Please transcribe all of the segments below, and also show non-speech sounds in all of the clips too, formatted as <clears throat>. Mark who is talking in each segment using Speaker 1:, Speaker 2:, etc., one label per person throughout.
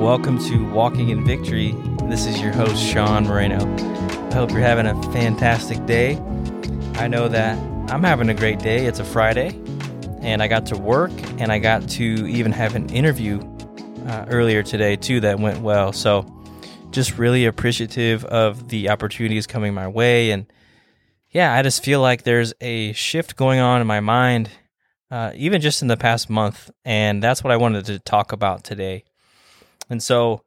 Speaker 1: welcome to Walking in Victory. This is your host, Sean Moreno. I hope you're having a fantastic day. I know that I'm having a great day. It's a Friday, and I got to work, and I got to even have an interview uh, earlier today, too, that went well. So, just really appreciative of the opportunities coming my way. And yeah, I just feel like there's a shift going on in my mind uh, even just in the past month. And that's what I wanted to talk about today. And so,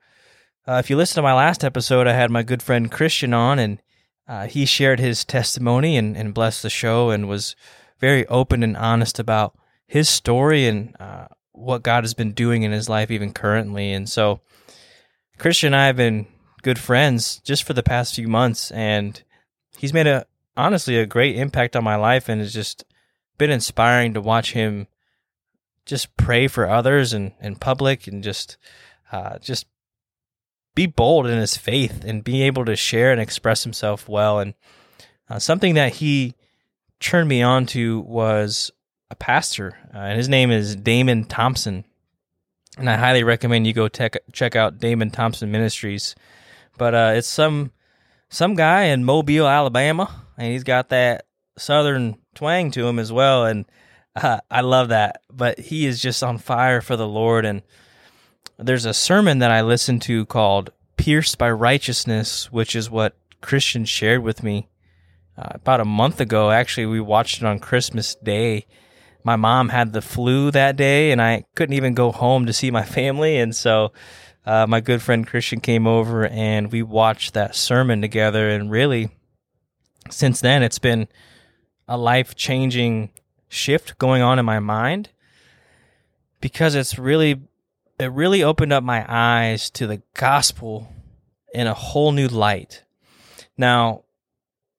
Speaker 1: uh, if you listen to my last episode, I had my good friend Christian on, and uh, he shared his testimony and, and blessed the show and was very open and honest about his story and uh, what God has been doing in his life, even currently. And so, Christian and I have been good friends just for the past few months, and he's made a honestly a great impact on my life, and it's just been inspiring to watch him just pray for others and in public and just uh, just be bold in his faith and be able to share and express himself well. And uh, something that he turned me on to was a pastor, uh, and his name is Damon Thompson. And I highly recommend you go tech, check out Damon Thompson Ministries. But uh, it's some some guy in Mobile, Alabama, and he's got that southern twang to him as well, and uh, I love that. But he is just on fire for the Lord. And there's a sermon that I listened to called "Pierced by Righteousness," which is what Christian shared with me uh, about a month ago. Actually, we watched it on Christmas Day. My mom had the flu that day, and I couldn't even go home to see my <laughs> family, and so. Uh, my good friend Christian came over and we watched that sermon together. And really, since then, it's been a life changing shift going on in my mind because it's really it really opened up my eyes to the gospel in a whole new light. Now,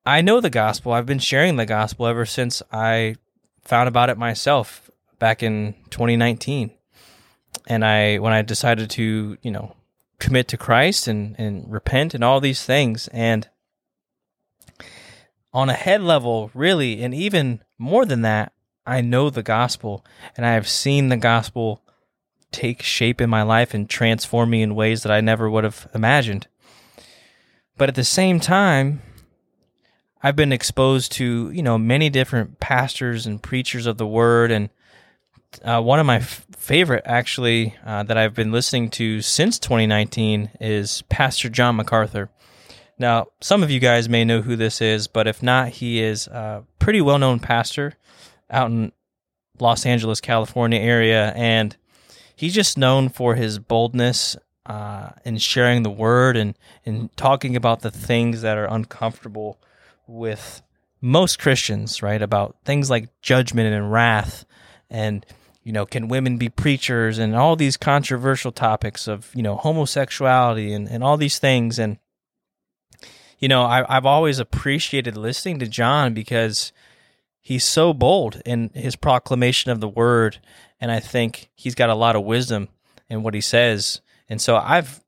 Speaker 1: I know the gospel. I've been sharing the gospel ever since I found about it myself back in 2019. And I when I decided to, you know, commit to Christ and and repent and all these things and on a head level, really, and even more than that, I know the gospel and I have seen the gospel take shape in my life and transform me in ways that I never would have imagined. But at the same time, I've been exposed to, you know, many different pastors and preachers of the word. And uh, one of my f- favorite, actually, uh, that I've been listening to since 2019 is Pastor John MacArthur. Now, some of you guys may know who this is, but if not, he is a pretty well known pastor out in Los Angeles, California area, and he's just known for his boldness uh, in sharing the word and in talking about the things that are uncomfortable with most Christians, right? About things like judgment and wrath, and you know, can women be preachers, and all these controversial topics of you know homosexuality and and all these things, and you know, I, I've always appreciated listening to John because he's so bold in his proclamation of the word. And I think he's got a lot of wisdom in what he says. And so I've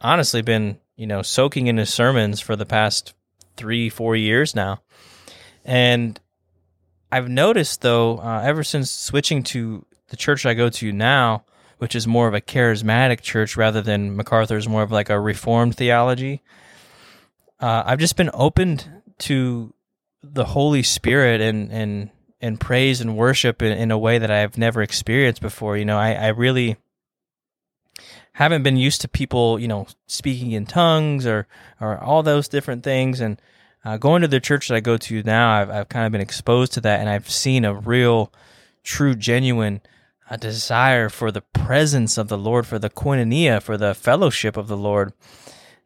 Speaker 1: honestly been, you know, soaking in his sermons for the past three, four years now. And I've noticed, though, uh, ever since switching to the church I go to now, which is more of a charismatic church rather than MacArthur's more of like a reformed theology, uh, I've just been opened to the Holy Spirit and and and praise and worship in, in a way that I've never experienced before. You know, I, I really haven't been used to people, you know, speaking in tongues or or all those different things. And uh, going to the church that I go to now, I've I've kind of been exposed to that, and I've seen a real, true, genuine. A desire for the presence of the Lord, for the koinonia, for the fellowship of the Lord.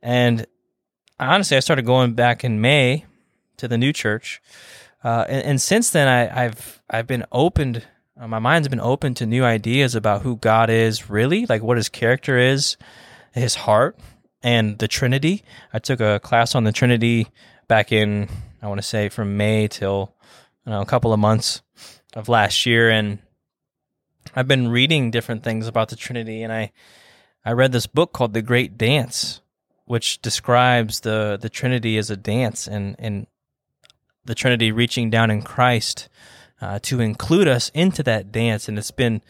Speaker 1: And honestly, I started going back in May to the new church, uh, and, and, since then, I, have I've been opened. Uh, my mind's been open to new ideas about who God is really, like what His character is, His heart, and the Trinity. I took a class on the Trinity back in I want to say from May till know, a couple of months of last year, and I've been reading different things about the Trinity, and I I read this book called The Great Dance which describes the the Trinity as a dance and and the Trinity reaching down in Christ uh, to include us into that dance, and it's been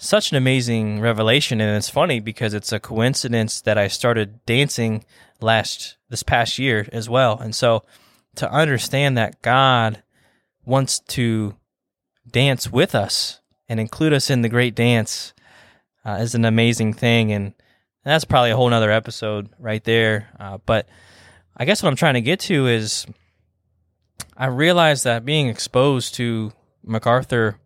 Speaker 1: such an amazing revelation. And it's funny because it's a coincidence that I started dancing last this past year as well. And so to understand that God wants to dance with us and include us in the great dance uh, is an amazing thing. And that's probably a whole nother episode right there. Uh, but I guess what I'm trying to get to is I realized that being exposed to MacArthur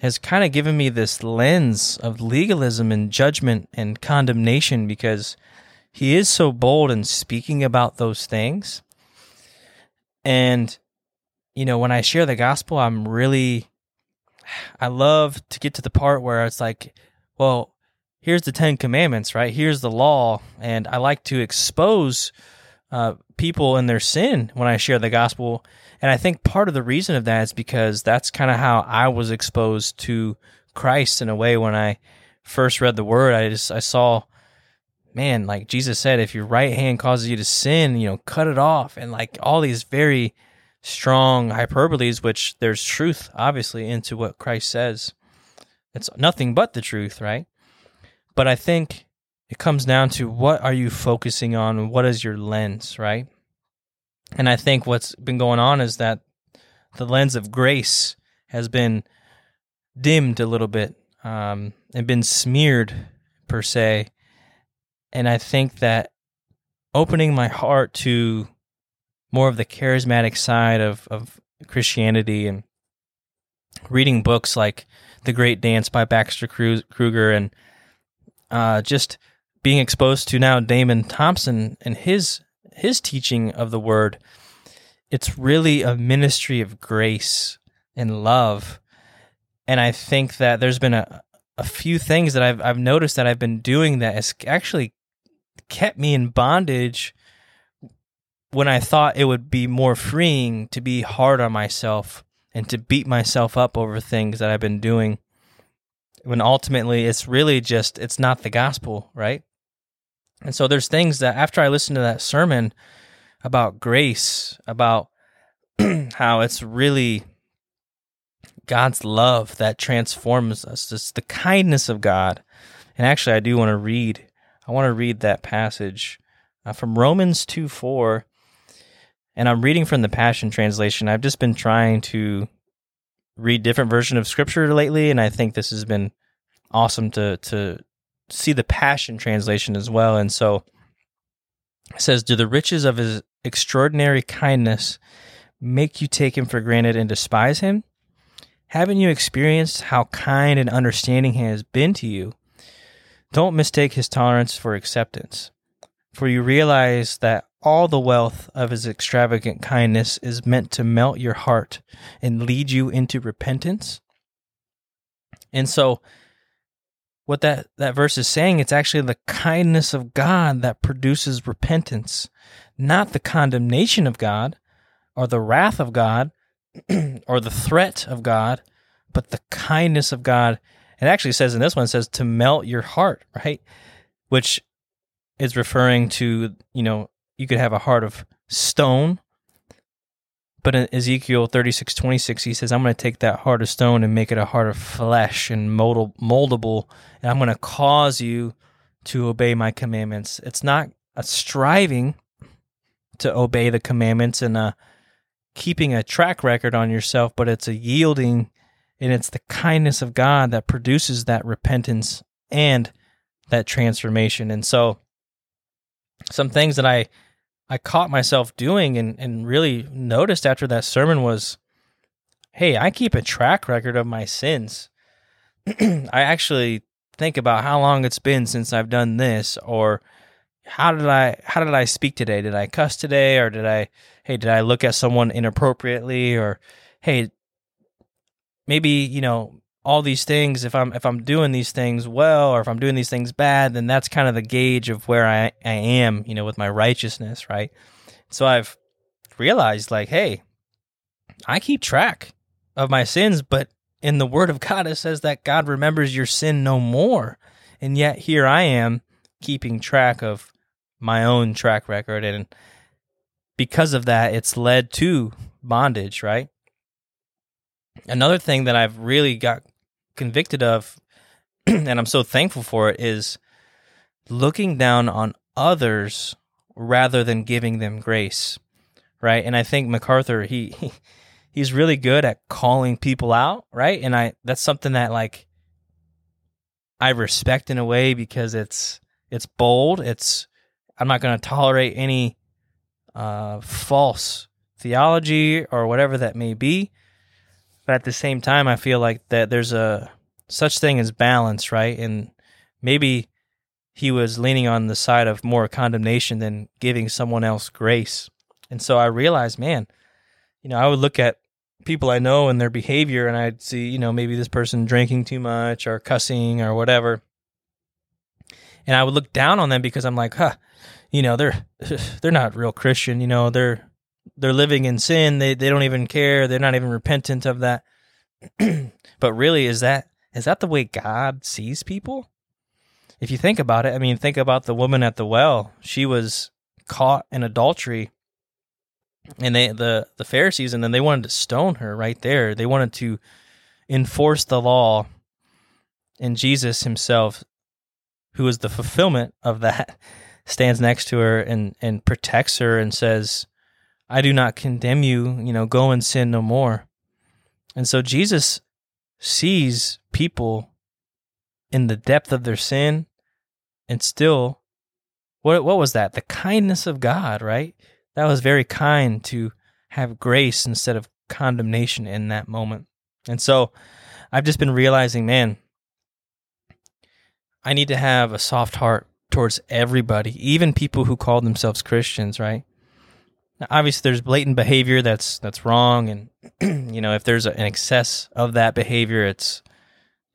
Speaker 1: has kind of given me this lens of legalism and judgment and condemnation because he is so bold in speaking about those things. And, you know, when I share the gospel, I'm really, I love to get to the part where it's like, well, here's the Ten Commandments, right? Here's the law. And I like to expose uh, people in their sin when I share the gospel and I think part of the reason of that is because that's kind of how I was exposed to Christ in a way when I first read the word. I just I saw man, like Jesus said, if your right hand causes you to sin, you know, cut it off and like all these very strong hyperboles which there's truth obviously into what Christ says. It's nothing but the truth, right? But I think it comes down to what are you focusing on? What is your lens, right? And I think what's been going on is that the lens of grace has been dimmed a little bit um, and been smeared, per se. And I think that opening my heart to more of the charismatic side of, of Christianity and reading books like The Great Dance by Baxter Kruger and uh, just being exposed to now Damon Thompson and his his teaching of the word, it's really a ministry of grace and love. And I think that there's been a, a few things that I've I've noticed that I've been doing that has actually kept me in bondage when I thought it would be more freeing to be hard on myself and to beat myself up over things that I've been doing when ultimately it's really just it's not the gospel, right? And so there's things that after I listened to that sermon about grace, about <clears throat> how it's really God's love that transforms us, it's the kindness of God. And actually, I do want to read, I want to read that passage uh, from Romans 2 4. And I'm reading from the Passion Translation. I've just been trying to read different version of scripture lately, and I think this has been awesome to to see the Passion Translation as well. And so it says, Do the riches of his extraordinary kindness make you take him for granted and despise him? Haven't you experienced how kind and understanding he has been to you? Don't mistake his tolerance for acceptance, for you realize that all the wealth of his extravagant kindness is meant to melt your heart and lead you into repentance. And so, what that, that verse is saying, it's actually the kindness of God that produces repentance, not the condemnation of God or the wrath of God <clears throat> or the threat of God, but the kindness of God. It actually says in this one, it says to melt your heart, right? Which is referring to, you know, you could have a heart of stone but in Ezekiel 36, 26, he says, I'm going to take that heart of stone and make it a heart of flesh and moldable, and I'm going to cause you to obey my commandments. It's not a striving to obey the commandments and a keeping a track record on yourself, but it's a yielding and it's the kindness of God that produces that repentance and that transformation. And so, some things that I I caught myself doing and, and really noticed after that sermon was hey, I keep a track record of my sins. <clears throat> I actually think about how long it's been since I've done this or how did I how did I speak today? Did I cuss today or did I hey, did I look at someone inappropriately or hey, maybe, you know, all these things if i'm if i'm doing these things well or if i'm doing these things bad then that's kind of the gauge of where i, I am you know with my righteousness right? So i've realized like hey i keep track of my sins but in the word of god it says that god remembers your sin no more. And yet here i am keeping track of my own track record. And because of that it's led to bondage right? Another thing that I've really got convicted of <clears throat> and I'm so thankful for it, is looking down on others rather than giving them grace. Right. And I think MacArthur, he, he he's really good at calling people out, right? And I that's something that like I respect in a way because it's it's bold. It's I'm not going to tolerate any uh, false theology or whatever that may be. But at the same time, I feel like that there's a such thing as balance, right? And maybe he was leaning on the side of more condemnation than giving someone else grace. And so I realized, man, you know, I would look at people I know and their behavior, and I'd see, you know, maybe this person drinking too much or cussing or whatever. And I would look down on them because I'm like, huh, you know, they're <laughs> they're not real Christian. You know, they're they're living in sin. They they don't even care. They're not even repentant of that. <clears throat> but really, is that is that the way God sees people? If you think about it, I mean, think about the woman at the well. She was caught in adultery and they the the Pharisees and then they wanted to stone her right there. They wanted to enforce the law, and Jesus himself, who is the fulfillment of that, <laughs> stands next to her and and protects her and says, "I do not condemn you. You know, go and sin no more." And so Jesus sees people in the depth of their sin, and still, what what was that? The kindness of God, right? that was very kind to have grace instead of condemnation in that moment. And so I've just been realizing, man, I need to have a soft heart towards everybody, even people who call themselves Christians, right? Obviously there's blatant behavior that's that's wrong and <clears throat> you know, if there's an excess of that behavior, it's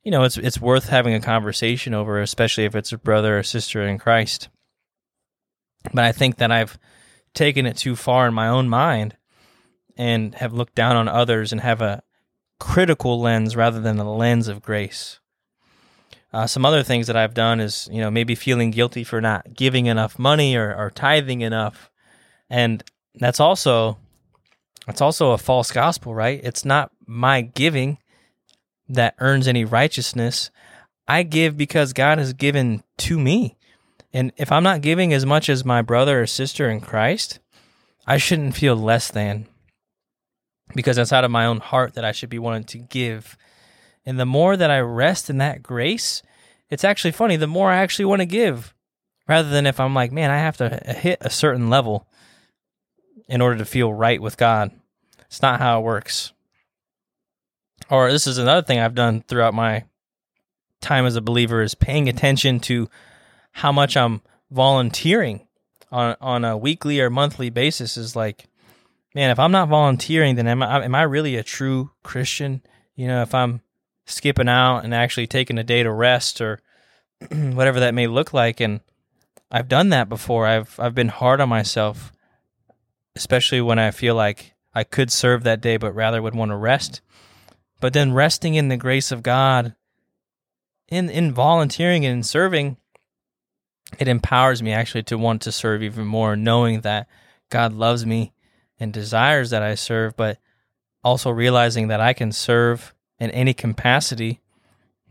Speaker 1: you know, it's it's worth having a conversation over, especially if it's a brother or sister in Christ. But I think that I've taken it too far in my own mind and have looked down on others and have a critical lens rather than a lens of grace. Uh, some other things that I've done is, you know, maybe feeling guilty for not giving enough money or, or tithing enough, and that's also that's also a false gospel, right? It's not my giving that earns any righteousness. I give because God has given to me. And if I'm not giving as much as my brother or sister in Christ, I shouldn't feel less than because that's out of my own heart that I should be wanting to give. And the more that I rest in that grace, it's actually funny, the more I actually want to give rather than if I'm like, man, I have to hit a certain level in order to feel right with God. It's not how it works. Or this is another thing I've done throughout my time as a believer is paying attention to how much I'm volunteering on on a weekly or monthly basis is like, man, if I'm not volunteering, then am I am I really a true Christian? You know, if I'm skipping out and actually taking a day to rest or <clears throat> whatever that may look like, and I've done that before. I've I've been hard on myself, especially when I feel like I could serve that day, but rather would want to rest. But then resting in the grace of God, in in volunteering and in serving, it empowers me actually to want to serve even more, knowing that God loves me and desires that I serve, but also realizing that I can serve in any capacity.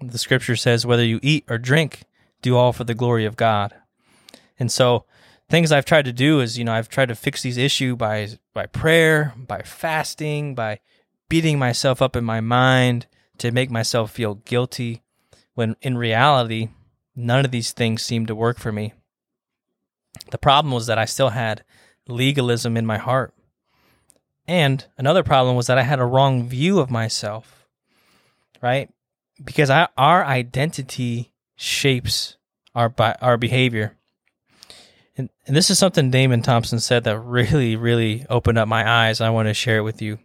Speaker 1: The scripture says, whether you eat or drink, do all for the glory of God. And so, things I've tried to do is, you know, I've tried to fix these issues by by prayer, by fasting, by beating myself up in my mind to make myself feel guilty when in reality none of these things seemed to work for me. The problem was that I still had legalism in my heart. And another problem was that I had a wrong view of myself, right? Because I, our identity shapes our our behavior. And, and this is something Damon Thompson said that really, really opened up my eyes. I want to share it with you.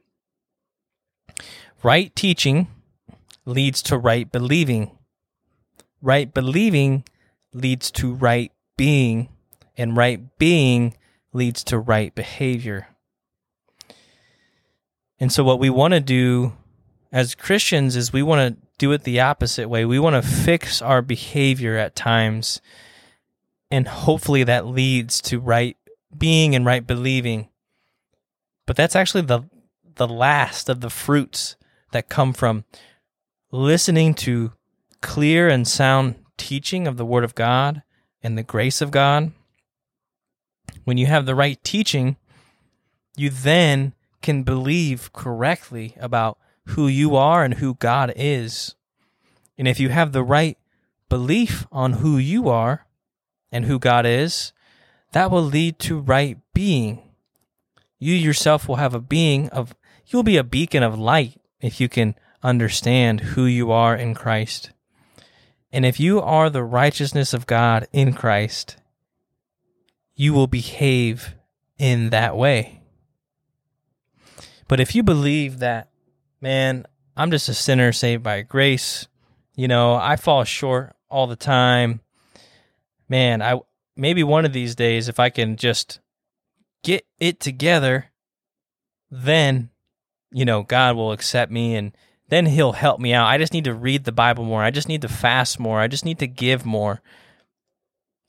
Speaker 1: Right teaching leads to right believing right believing leads to right being, and right being leads to right behavior. And so, what we want to do as Christians is we want to do it the opposite way. We want to fix our behavior at times, and hopefully that leads to right being and right believing. But that's actually the the last of the fruits that come from listening to clear and sound teaching of the Word of God and the grace of God, when you have the right teaching, you then can believe correctly about who you are and who God is. And if you have the right belief on who you are and who God is, that will lead to right being. You yourself will have a being of, you'll be a beacon of light if you can understand who you are in Christ. And if you are the righteousness of God in Christ, you will behave in that way. But if you believe that, man, I'm just a sinner saved by grace, you know, I fall short all the time. Man, I maybe one of these days if I can just get it together, then you know, God will accept me and then he'll help me out. I just need to read the Bible more. I just need to fast more. I just need to give more.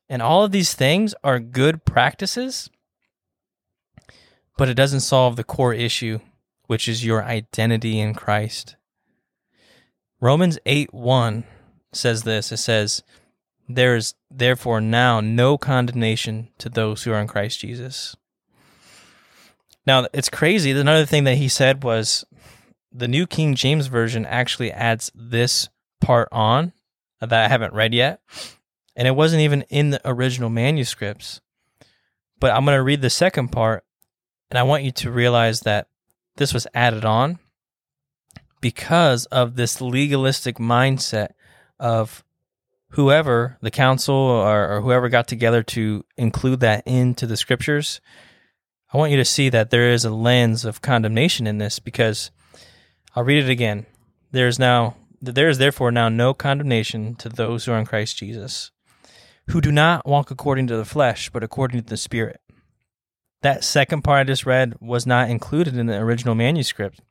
Speaker 1: And all of these things are good practices, but it doesn't solve the core issue, which is your identity in Christ. Romans 8 1 says this it says, There is therefore now no condemnation to those who are in Christ Jesus. Now, it's crazy. Another thing that he said was the New King James Version actually adds this part on that I haven't read yet. And it wasn't even in the original manuscripts. But I'm going to read the second part. And I want you to realize that this was added on because of this legalistic mindset of whoever, the council or, or whoever got together to include that into the scriptures I want you to see that there is a lens of condemnation in this because I'll read it again. There is now there is therefore now no condemnation to those who are in Christ Jesus, who do not walk according to the flesh, but according to the Spirit. That second part I just read was not included in the original manuscript.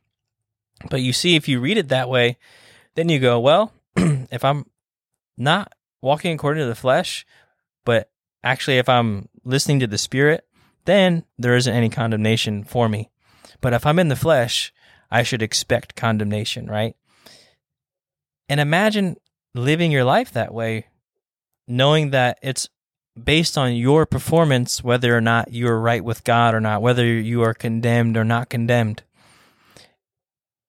Speaker 1: But you see, if you read it that way, then you go, well, <clears throat> if I'm not walking according to the flesh, but actually if I'm listening to the Spirit, then there isn't any condemnation for me. But if I'm in the flesh, I should expect condemnation, right? And imagine living your life that way, knowing that it's based on your performance, whether or not you're right with God or not, whether you are condemned or not condemned.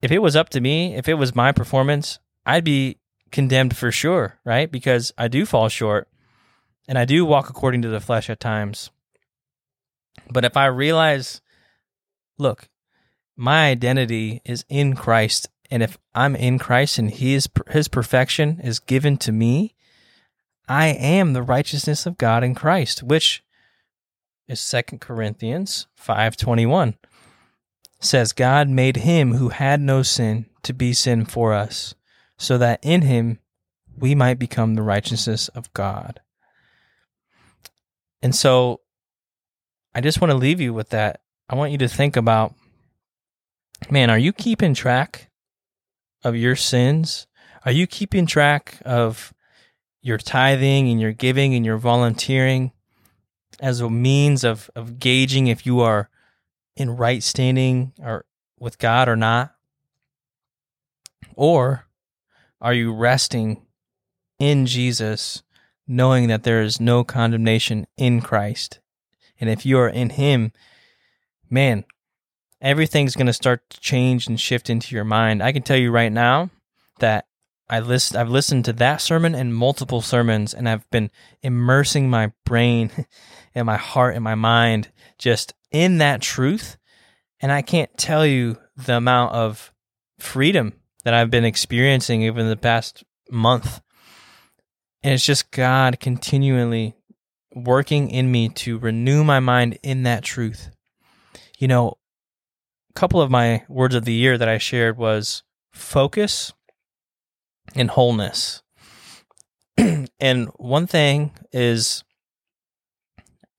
Speaker 1: If it was up to me, if it was my performance, I'd be condemned for sure, right? Because I do fall short and I do walk according to the flesh at times. But if I realize, look, my identity is in Christ, and if I'm in Christ and His His perfection is given to me, I am the righteousness of God in Christ, which is Second Corinthians five twenty one. Says God made him who had no sin to be sin for us, so that in him we might become the righteousness of God. And so I just want to leave you with that. I want you to think about man, are you keeping track of your sins? Are you keeping track of your tithing and your giving and your volunteering as a means of, of gauging if you are in right standing or with God or not? Or are you resting in Jesus, knowing that there is no condemnation in Christ? And if you are in Him, man, everything's going to start to change and shift into your mind. I can tell you right now that I list, I've listened to that sermon and multiple sermons, and I've been immersing my brain <laughs> and my heart and my mind just in that truth. And I can't tell you the amount of freedom that I've been experiencing over the past month. And it's just God continually working in me to renew my mind in that truth. You know, a couple of my words of the year that I shared was focus and wholeness. <clears throat> and one thing is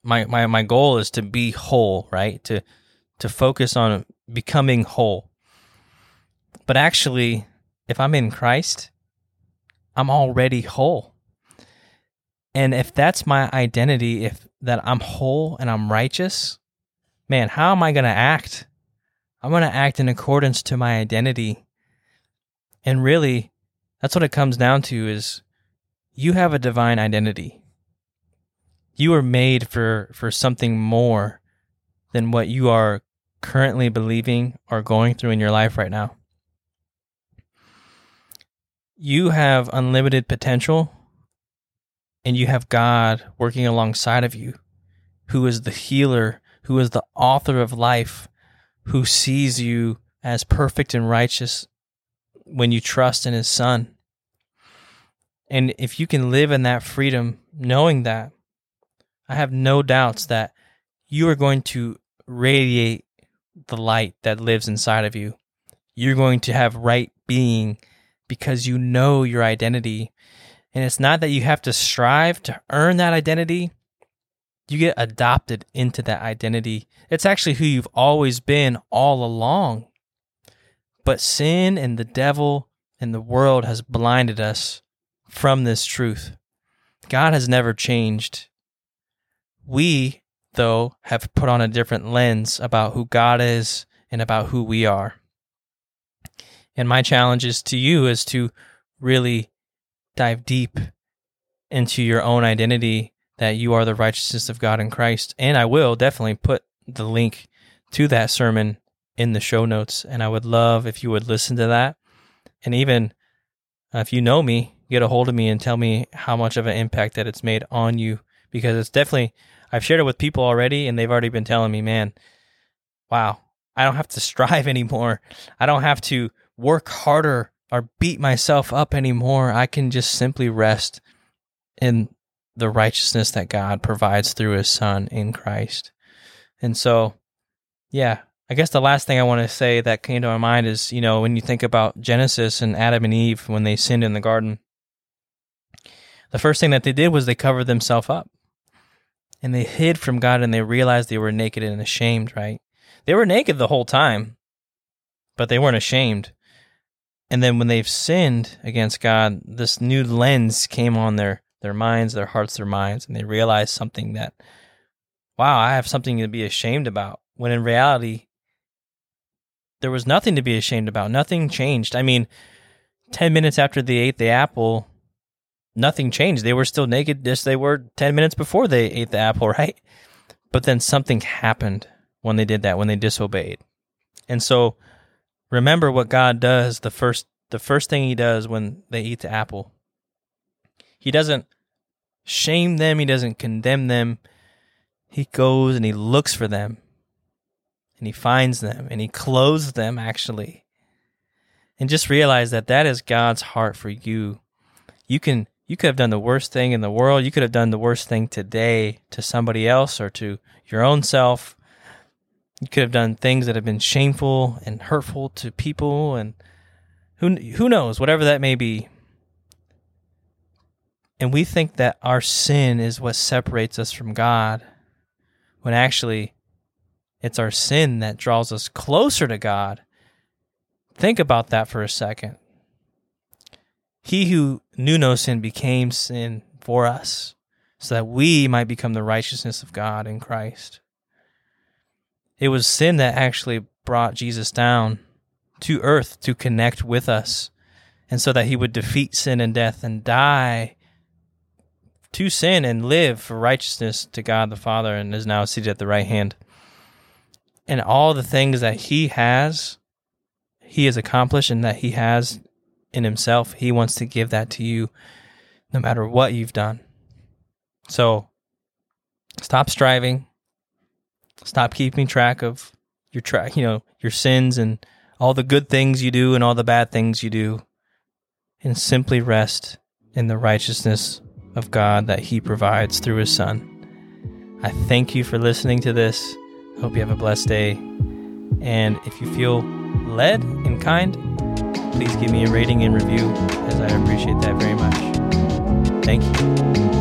Speaker 1: my my my goal is to be whole, right? To to focus on becoming whole. But actually, if I'm in Christ, I'm already whole. And if that's my identity, if that I'm whole and I'm righteous, man, how am I going to act? I'm going to act in accordance to my identity. And really, That's what it comes down to is you have a divine identity. You are made for for something more than what you are currently believing or going through in your life right now. You have unlimited potential and you have God working alongside of you, who is the healer, who is the author of life, who sees you as perfect and righteous when you trust in his son. And if you can live in that freedom, knowing that, I have no doubts that you are going to radiate the light that lives inside of you. You're going to have right being because you know your identity. And it's not that you have to strive to earn that identity. You get adopted into that identity. It's actually who you've always been all along. But sin and the devil and the world has blinded us from this truth. God has never changed. We, though, have put on a different lens about who God is and about who we are. And my challenge is to you is to really dive deep into your own identity that you are the righteousness of God in Christ. And I will definitely put the link to that sermon in the show notes. And I would love if you would listen to that. And even uh, if you know me, get a hold of me and tell me how much of an impact that it's made on you because it's definitely I've shared it with people already and they've already been telling me, man, wow, I don't have to <laughs> strive anymore. I don't have to work harder or beat myself up anymore. I can just simply rest in the righteousness that God provides through his son in Christ. And so, yeah, I guess the last thing I want to say that came to my mind is, you know, when you think about Genesis and Adam and Eve when they sinned in the garden, the first thing that they did was they covered themselves up and they hid from God and they realized they were naked and ashamed, right? They were naked the whole time, but they weren't ashamed. And then when they've sinned against God, this new lens came on their their minds, their hearts, their minds, and they realized something that wow, I have something to be ashamed about. When in reality, there was nothing to be ashamed about. Nothing changed. I mean, 10 minutes after they ate the apple, nothing changed. They were still naked as they were 10 minutes before they ate the apple, <laughs> right? But then something happened when they did that, when they disobeyed. And so remember what God does the first the first thing he does when they eat the apple. He doesn't shame them, he doesn't condemn them. He goes and he looks for them. And he finds them and he clothes them actually. And just realize that that is God's heart for you. You can you could have done the worst thing in the world. You could have done the worst thing today to somebody else or to your own self. You could have done things that have been shameful and hurtful to people and who who knows, whatever that may be. And we think that our sin is what separates us from God, when actually it's our sin that draws us closer to God. Think about that for a second. He who knew no sin became sin for us, so that we might become the righteousness of God in Christ. It was sin that actually brought Jesus down to earth to connect with us, and so that he would defeat sin and death and die to sin and live for righteousness to God the Father, and is now seated at the right hand. And all the things that he has, he has accomplished, and that he has in himself. He wants to give that to you no matter what you've done. So stop striving. Stop keeping track of your track, you know, your sins and all the good things you do and all the bad things you do and simply rest in the righteousness of God that he provides through his son. I thank you for listening to this. I hope you have a blessed day. And if you feel led and kind, please give me a rating and review as I appreciate that very much. Thank you.